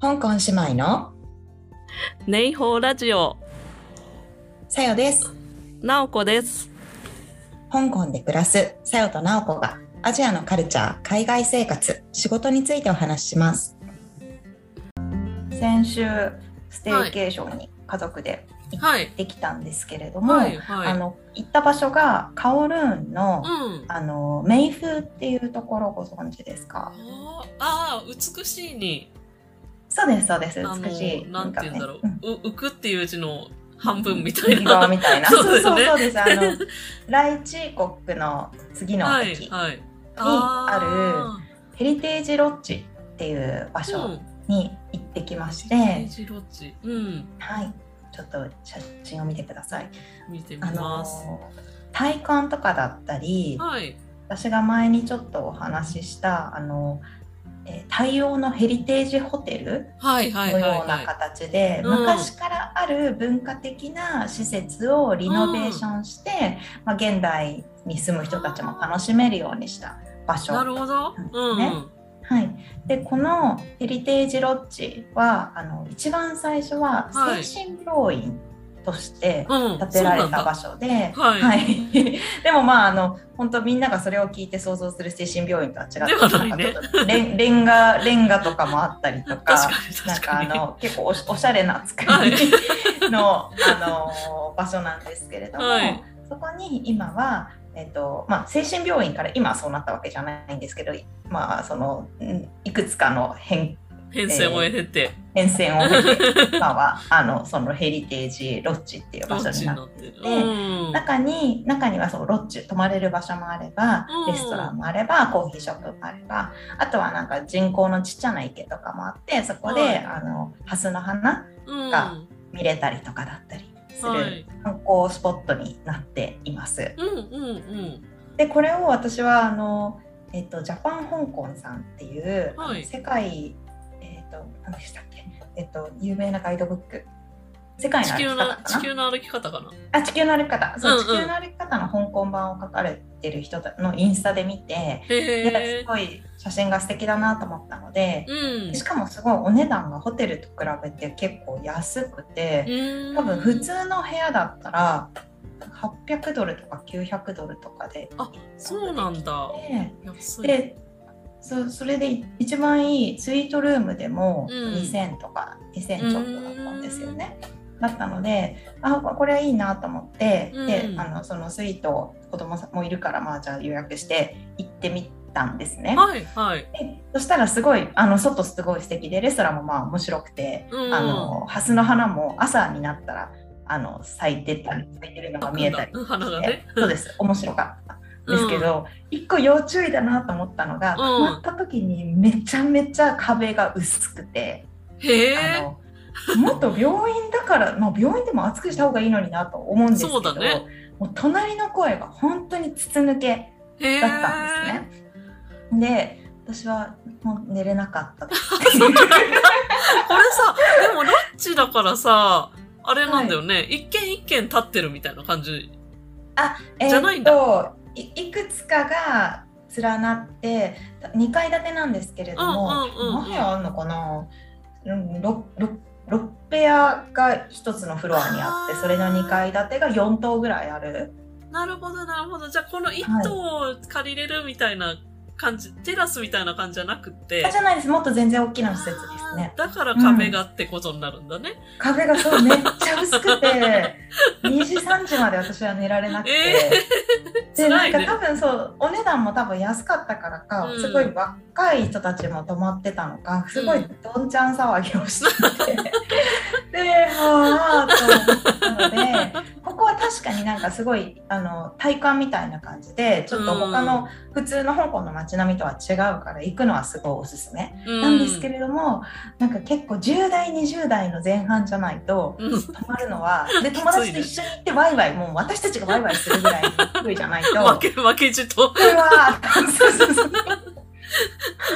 香港姉妹のネイホーラジオ、さよです。なおこです。香港で暮らすさよとなおこがアジアのカルチャー、海外生活、仕事についてお話しします。先週ステーケーションに家族で行はいっ。てきたんですけれども、はい、はい。あの行った場所がカオルーンの、うん。あのメイフっていうところご存知ですか？あーあー、美しいに、そうですそうです美しいなんて言うんだろう浮くっていう字の半分みたいな。みたいな。そそうそうそうです。あの ライチー国の次のはい、駅、はい。あヘリテージロッジっていう場る所に行ってきまして、うん。ジロッジ。うん。はい、ちょっと写真を見てください。見てみあのます。体感とかだったり、はい。私が前にちょっとお話ししたあの、えー太陽のヘリテージホテルのはい。ようなはい形で、うん。昔からある文化的な施設をリノベーションして、まあ、現代に住む人たちも楽しめるようにした場所。なるほど。うん、ねはい、でこのヘリテージロッジはあの一番最初ははい。精神病院としてうん。うん。建てられた場所。所で、はいはいでもまああの本当みんながそれを聞いて想像する精神病院とは違ってねレンレンガレンガとかもあったりとかなんかあ。の結構おしゃれな作はいりの、あの場所なんですけれども、はいそこに今は、えっとまあ、精神病院から今はそうなったわけじゃないんですけど、まあ、そのうんいくつかの変変遷を経て、変遷を経て今はあのそのヘリテージロッジっていう場所になってる。て うん。中に中にはそのロッジ泊まれる場所もあれば、うんレストランもあればコーヒーショップもあればあとはなんか人工のちっちゃな池とかもあってそこで、はいあのハスの花うん。が見れたりとかだったりするはい。観光スポットになっています。うん、うん、うん。でこれを私はあの、えっと、ジャパン香港さんっていう、はい世界と何でしたっけ？えっと有名なガイドブック世界の地球の歩き方、かな？地球の歩き方かな？あ地球の歩き方そう、うんうん地球の歩き方の香港版を書かれてる人のインスタで見て、すえ。ごい写真が素敵だなと思ったので、うん。しかもすごいお値段がホテルと比べて結構安くて、うん多分普通の部屋だったら800ドルとか900ドルとかであそうなんだ。で安い。でそそれで一番いいスイートルームでもうん2000とか2000ちょっとだったんですよね。だったのであこれはいいなと思って、でうんあのそのスイート子供さんもいるからまあじゃあ予約して行ってみたんですね。はいはい。でそしたらすごいあの外すごい素敵でレストランもまあ面白くて、うんあのハスの花も朝になったらあの咲いてたり咲いてるのが見えたりうん花がね。そうです面白かったんですけど、一個要注意だなと思ったのが、ん泊まった時にめちゃめちゃ壁が薄くて、へえ。あのもっと病院だから、まあ、病院でも厚くした方がいいのになと思うんですけど、そうだねもう隣の声が本当に筒抜け。だったんですね。で私はもう寝れなかった。これさ、でもロッチだからさ、あれなんだよね。一軒一軒立ってるみたいな感じ。えじゃないんだいいくつかが連なって2階建てなんですけれども、何部屋あるのかな、うん、6, 6部屋が1つのフロアにあってそれの2階建てが4棟ぐらいある。なるほどなるほど。じゃあこの一棟を借りれるみたいな感じ、テラスみたいな感じじゃなくて。あじゃないです。もっと全然大きな施設ですね。だから壁がってことになるんだね。壁がそうめっちゃ薄くて。2時3時まで私は寝られなくて。えで辛いね。なんか多分そうお値段も多分安かったからか、うん。すごい若い人たちも泊まってたのかすごいどんちゃん騒ぎをして。て、ではあと思ったのでここは確かになんかすごいあの体感みたいな感じでちょっと他の普通の香港の街並みとは違うから行くのはすごいおすすめーなんですけれども、なんか結構10代20代の前半じゃないとうん。うん泊まるのはで 友達と一緒に行ってワイワイもう私たちがワイワイするぐらいの勢いじゃないと。負け、負けじと、これはそうそうそう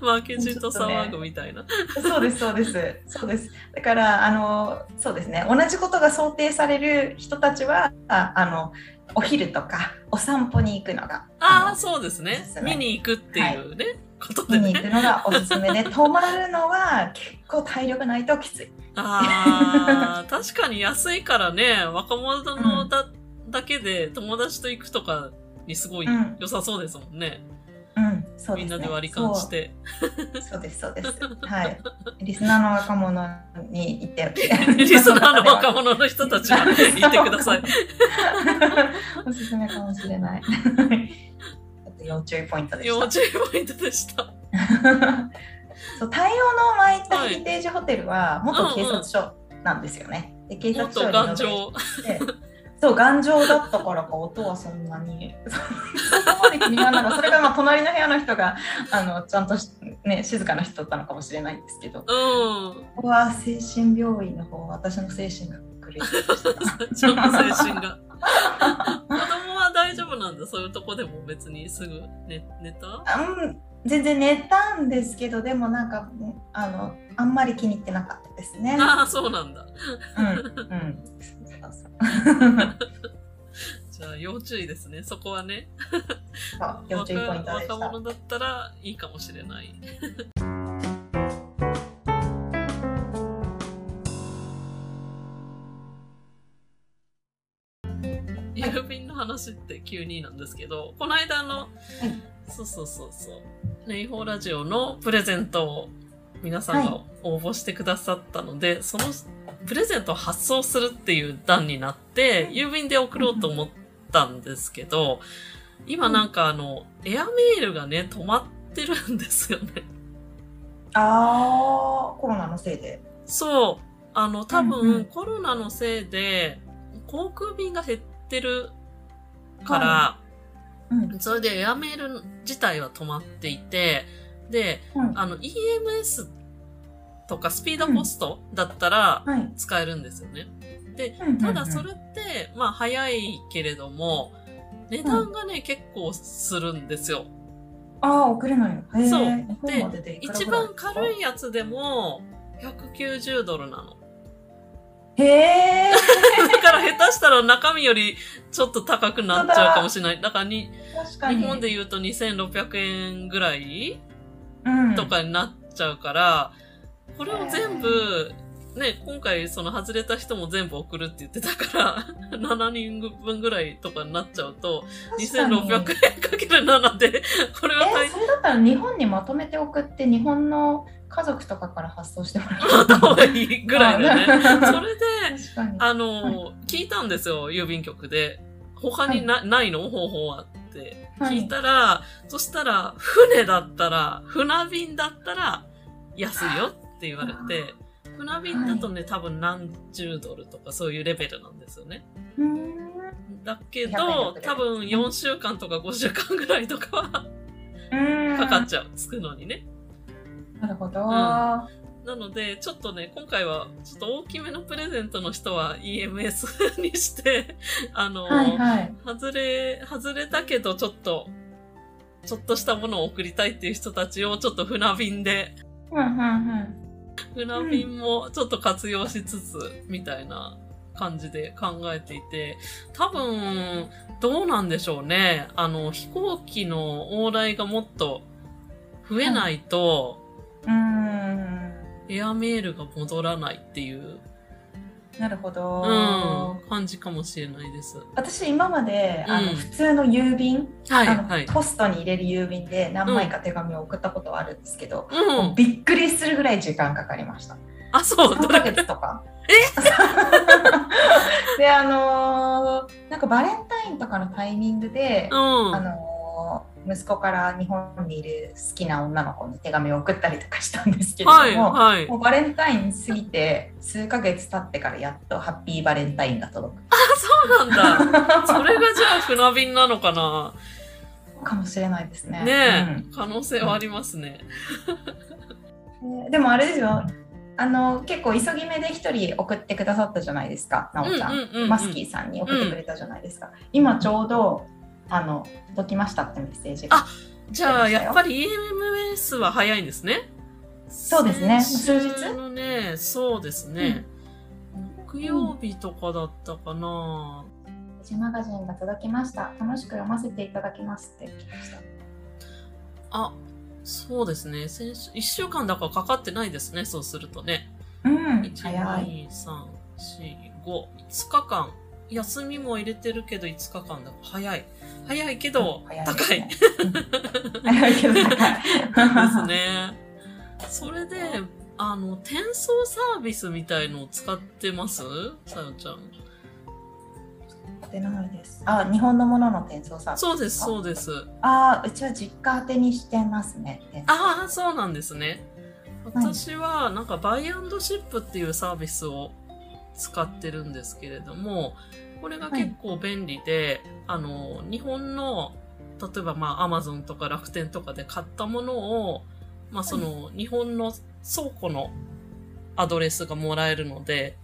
負けじと騒ぐみたいな。そうですそうです そうですだからあのそうですね同じことが想定される人たちはああのお昼とかお散歩に行くのがああ、のそうですね見に行くっていうね、ことでね。見に行くのがおすすめで 泊まるのは結構体力ないときつい。ああ、確かに安いからね、若者のだ,、だけで友達と行くとかにすごいうん良さそうですもんね。うん、そうですね。みんなで割り勘して。そう。です、そうです。はい。リスナーの若者に言って。リスナーの若者の人たちは 言ってください。おすすめかもしれない。要注意ポイントでした。要注意ポイントでした。そう太陽の前行ったヘリテージホテルは元警察署なんですよね。で警察署にそう頑丈だったからか音はそんなになそれがまあ隣の部屋の人があのちゃんとし、ね、静かな人だったのかもしれないんですけどこうん。こは精神病院の方私の精神が狂いちょっと精神が。子供は大丈夫なんだ。そういうとこでも別にすぐ寝寝た？うん全然寝たんですけどでもなんかうんあのあんまり気に入ってなかったですね。ああ、そうなんだ。うんうんそうそうじゃあ要注意ですね。そこはね。そう 要注意ポイントでした。若者だったらいいかもしれない。郵便の話って急になんですけど、この間の、そうそうそうそう、ネイホーラジオのプレゼントを皆さんが応募してくださったので、そのプレゼントを発送するっていう段になって、郵便で送ろうと思ったんですけど、今なんかあの、エアメールがね、止まってるんですよね。ああコロナのせいで。そう。あの、多うんうん分コロナのせいで、航空便が減ってるから、うんそれでエアメール自体は止まっていて、で、うんあの、EMS とかスピードポストだったらはい。使えるんですよね。で、ただそれって、まあ早いけれども、値段がね、結構するんですよ。ああ送れないの。そうで一番軽いやつでも、190ドルなの。へえ。だから下手したら中身よりちょっと高くなっちゃうかもしれない。だからに、確かに。日本で言うと2600円ぐらいうんとかになっちゃうから、これを全部、ね、今回その外れた人も全部送るって言ってたから、7人分ぐらいとかになっちゃうと、2600円かける7で、これは大えー、それだったら日本にまとめて送って日本の家族とかから発送してもら変った方がいいぐらいだよね。それで。あの、聞いたんですよ、郵便局で。他にな,、ないの？方法はって。はい。聞いたら、そしたら、船だったら、船便だったら安いよって言われて、船便だとね、多分何十ドルとかそういうレベルなんですよね。だけ100ど円、多分4週間とか5週間ぐらいとかはかかっちゃう。つくのにね。なるほど。なので、ちょっとね、今回は、ちょっと大きめのプレゼントの人は EMS にして、あの、はいはい。外れ、外れたけど、ちょっと、ちょっとしたものを送りたいっていう人たちを、ちょっと船便で、うんうんうん。船便もちょっと活用しつつ、みたいな感じで考えていて、多分、どうなんでしょうね。あの、飛行機の往来がもっと増えないと、うーん。エアメールが戻らないっていう、なるほど。うん、感じかもしれないです。私今まで、あのうん普通の郵便、はい、あのはい。ポストに入れる郵便で何枚か手紙を送ったことはあるんですけど、うん。びっくりするぐらい時間かかりました。あ、そう、3どヶれ月とか。であのーなんかバレンタインとかのタイミングで、うん。あのー息子から日本にいる好きな女の子に手紙を送ったりとかしたんですけれども、はい、はい。もうバレンタイン過ぎて数ヶ月経ってからやっとハッピーバレンタインが届く。そうなんだ。それがじゃあ船便なのかな？かもしれないですね。ねえ、可能性はありますね。うんえーでもあれですよ。あの結構急ぎ目で一人送ってくださったじゃないですか、なおちゃん。うんうんうんうんマスキーさんに送ってくれたじゃないですか。今ちょうどあの届きましたってメッセージが。あじゃあ、やっぱり EMS は早いんですね。そうですね数日？のね、そうですね。木曜日とかだったかな。記事マガジンが届きました。楽しく読ませていただきますって来ました。あ、そうですね。先週、1週間だからかかってないですね、そうするとね。うん1、早い2、3、4、5、5日間。休みも入れてるけど5日間だから早い。早いけど高い。早いけど高い ですね。それで、あの、転送サービスみたいのを使ってます？さよちゃん。ってないですあ日本のものの転送サービスそうです、かそうです。あーうちは実家宛てにしてますねああ、そうなんですね。私は、なんか、バイアンドシップっていうサービスを使ってるんですけれども、これが結構便利で、あの、日本の、例えば、まあ、アマゾンとか楽天とかで買ったものを、まあ、その、日本の倉庫のアドレスがもらえるので、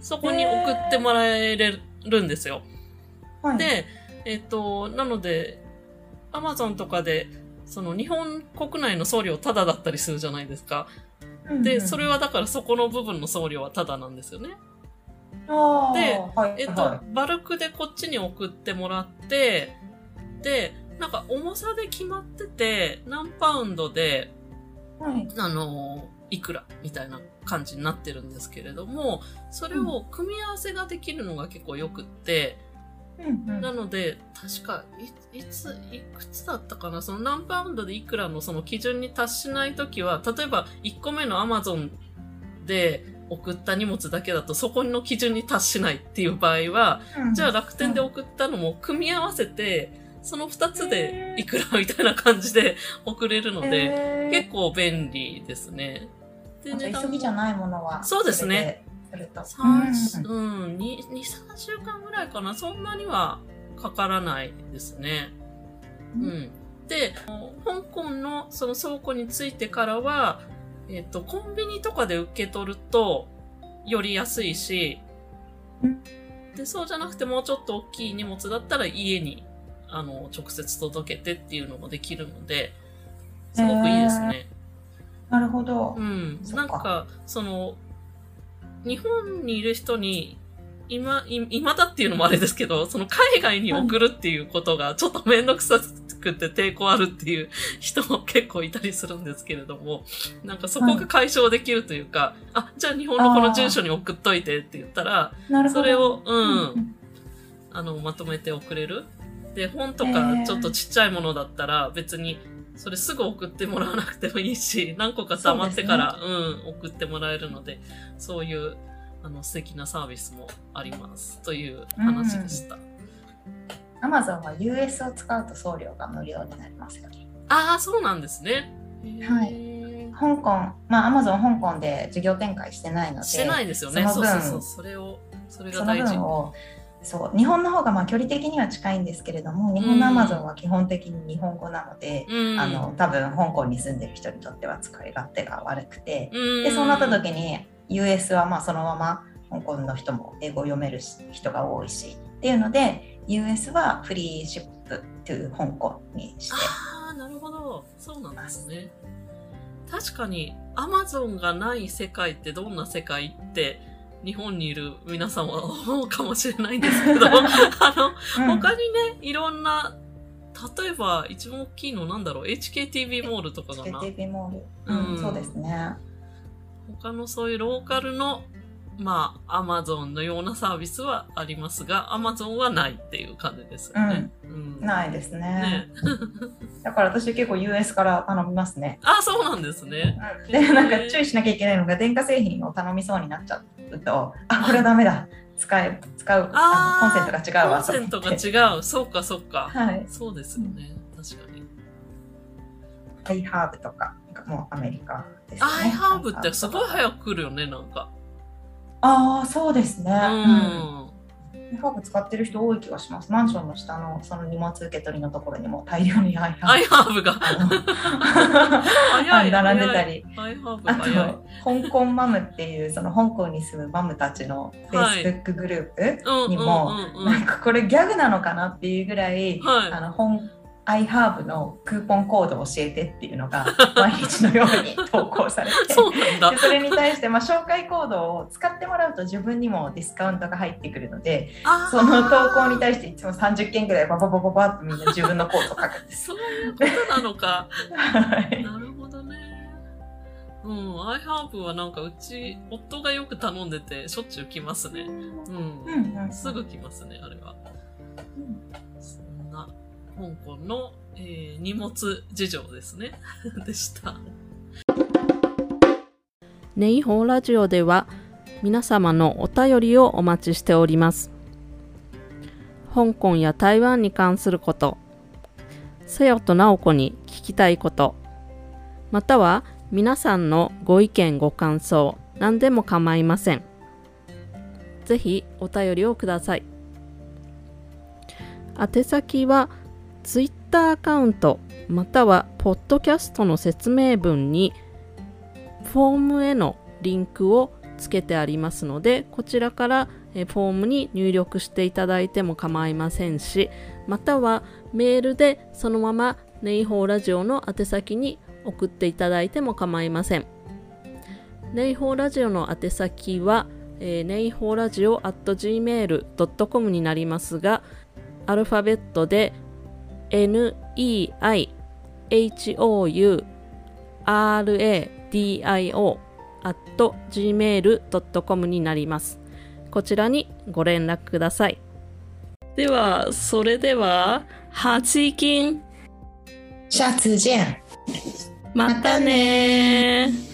そこに送ってもらえるんですよ。はい、で、えっ、と、なので、アマゾンとかで、その日本国内の送料タダだったりするじゃないですか。で、それはだからそこの部分の送料はタダなんですよね。ではいえっ、と、はバルクでこっちに送ってもらって、で、なんか重さで決まってて、何パウンドで、いはい。あの、いくらみたいな感じになってるんですけれども、それを組み合わせができるのが結構よくって、うんうん。なので、確かい、いつ、いくつだったかな？その何パウンドでいくらのその基準に達しないときは、例えば1個目の Amazon で送った荷物だけだとそこの基準に達しないっていう場合は、うん。じゃあ楽天で送ったのも組み合わせて、その2つでいくらみたいな感じで 送れるので、へー。結構便利ですね。でなんか値段も。急ぎじゃないものはそうですね。三うん。うん、2、2、3週間ぐらいかな。そんなにはかからないですね。ううん。ん。で、香港のその倉庫に着いてからは、えっ、と、コンビニとかで受け取ると、より安いしうん、で、そうじゃなくてもうちょっと大きい荷物だったら家に、あの、直接届けてっていうのもできるので、すごくいいですね。なるほどう。ん。なんか、その、日本にいる人に、今、い今だっていうのもあれですけど、その海外に送るっていうことがちょっとめんどくさくて抵抗あるっていう人も結構いたりするんですけれども、なんかそこが解消できるというか、あ、じゃあ日本のこの住所に送っといてって言ったら。それを、う、うんんあの、まとめて送れる。で、本とへかーちょっとちっちゃいものだったら別にそれすぐ送ってもらわなくてもいいし、何個か溜まってからう、ん、送ってもらえるので、そういう、あの、素敵なサービスもあります。という話でした。アマゾンは US を使うと送料が無料になりますよね。ああ、そうなんですね。はいい。香港、まあアマゾン香港で事業展開してないので、してないですよね。その分そうそうそう。それを、それがその大事分。をそう日本の方がまあ距離的には近いんですけれども日本のアマゾンは基本的に日本語なので、うん。あの多分香港に住んでる人にとっては使い勝手が悪くて、うん、でそうなった時に US はまあそのまま香港の人も英語を読める人が多いしっていうので US はフリーシップ to 香港にしてああ、なるほど。そうなんですね。確かに、アマゾンがない世界ってどんな世界って、日本にいる皆さんは思うかもしれないんですけど、あの、うん他にね、いろんな、例えば一番大きいのなんだろう、HKTV モールとかかな？HKTV モール、うんうんそうですね他のそういうローカルの、まあ、アマゾンのようなサービスはありますが、アマゾンはないっていう感じですよね。うんないですねね だから私結構 US から頼みますねあ、そうなんですね。うんでなんか注意しなきゃいけないのが電化製品を頼みそうになっちゃうとあこれはダメだ使え使うあのコンセントが違うわコンセントが違う。そうか、そうか。はいそうですよね。確かに。 iHerb とかもうアメリカですね iHerb ってすごい早く来るよね、なんか。ああそうですね、ううんん。 iHerb 使ってる人多い気がしますマンションの下のその荷物受け取りのところにも大量にアイハーブアイハーブが。並んでたり早い。 iHerb あ。と香港マムっていうその香港に住むマムたちのフェイスブックグループ、うんにもなんかこれギャグなのかなっていうぐらい、はいあの本アイハーブのクーポンコードを教えてっていうのが 毎日のように投稿されてで。それに対して、まあ、紹介コードを使ってもらうと自分にもディスカウントが入ってくるのでその投稿に対していつも30件ぐらいバババババッとみんな自分のコードを書くんです。そういうことなのか。はいなるうん、iHerb はなんかうち、夫がよく頼んでて、しょっちゅう来ますね。うん。うんうん、すぐ来ますね、あれは。うん、香港の、えー、荷物事情ですね。でした。ネイホーラジオでは、皆様のお便りをお待ちしております。香港や台湾に関すること、せよとなおこに聞きたいこと、または皆さんのご意見ご感想何でも構いませんぜひお便りをください宛先は Twitter アカウントまたはポッドキャストの説明文にフォームへのリンクをつけてありますのでこちらからフォームに入力していただいても構いませんしまたはメールでそのままネイホーラジオの宛先に送っていただいても構いません。ネイホーラジオの宛先は、えー、ネイホーラジオ at gmail.com になりますが、アルファベットで neihouradio at gmail.com になります。こちらにご連絡ください。では、それでは、ハチキン。下次见。またね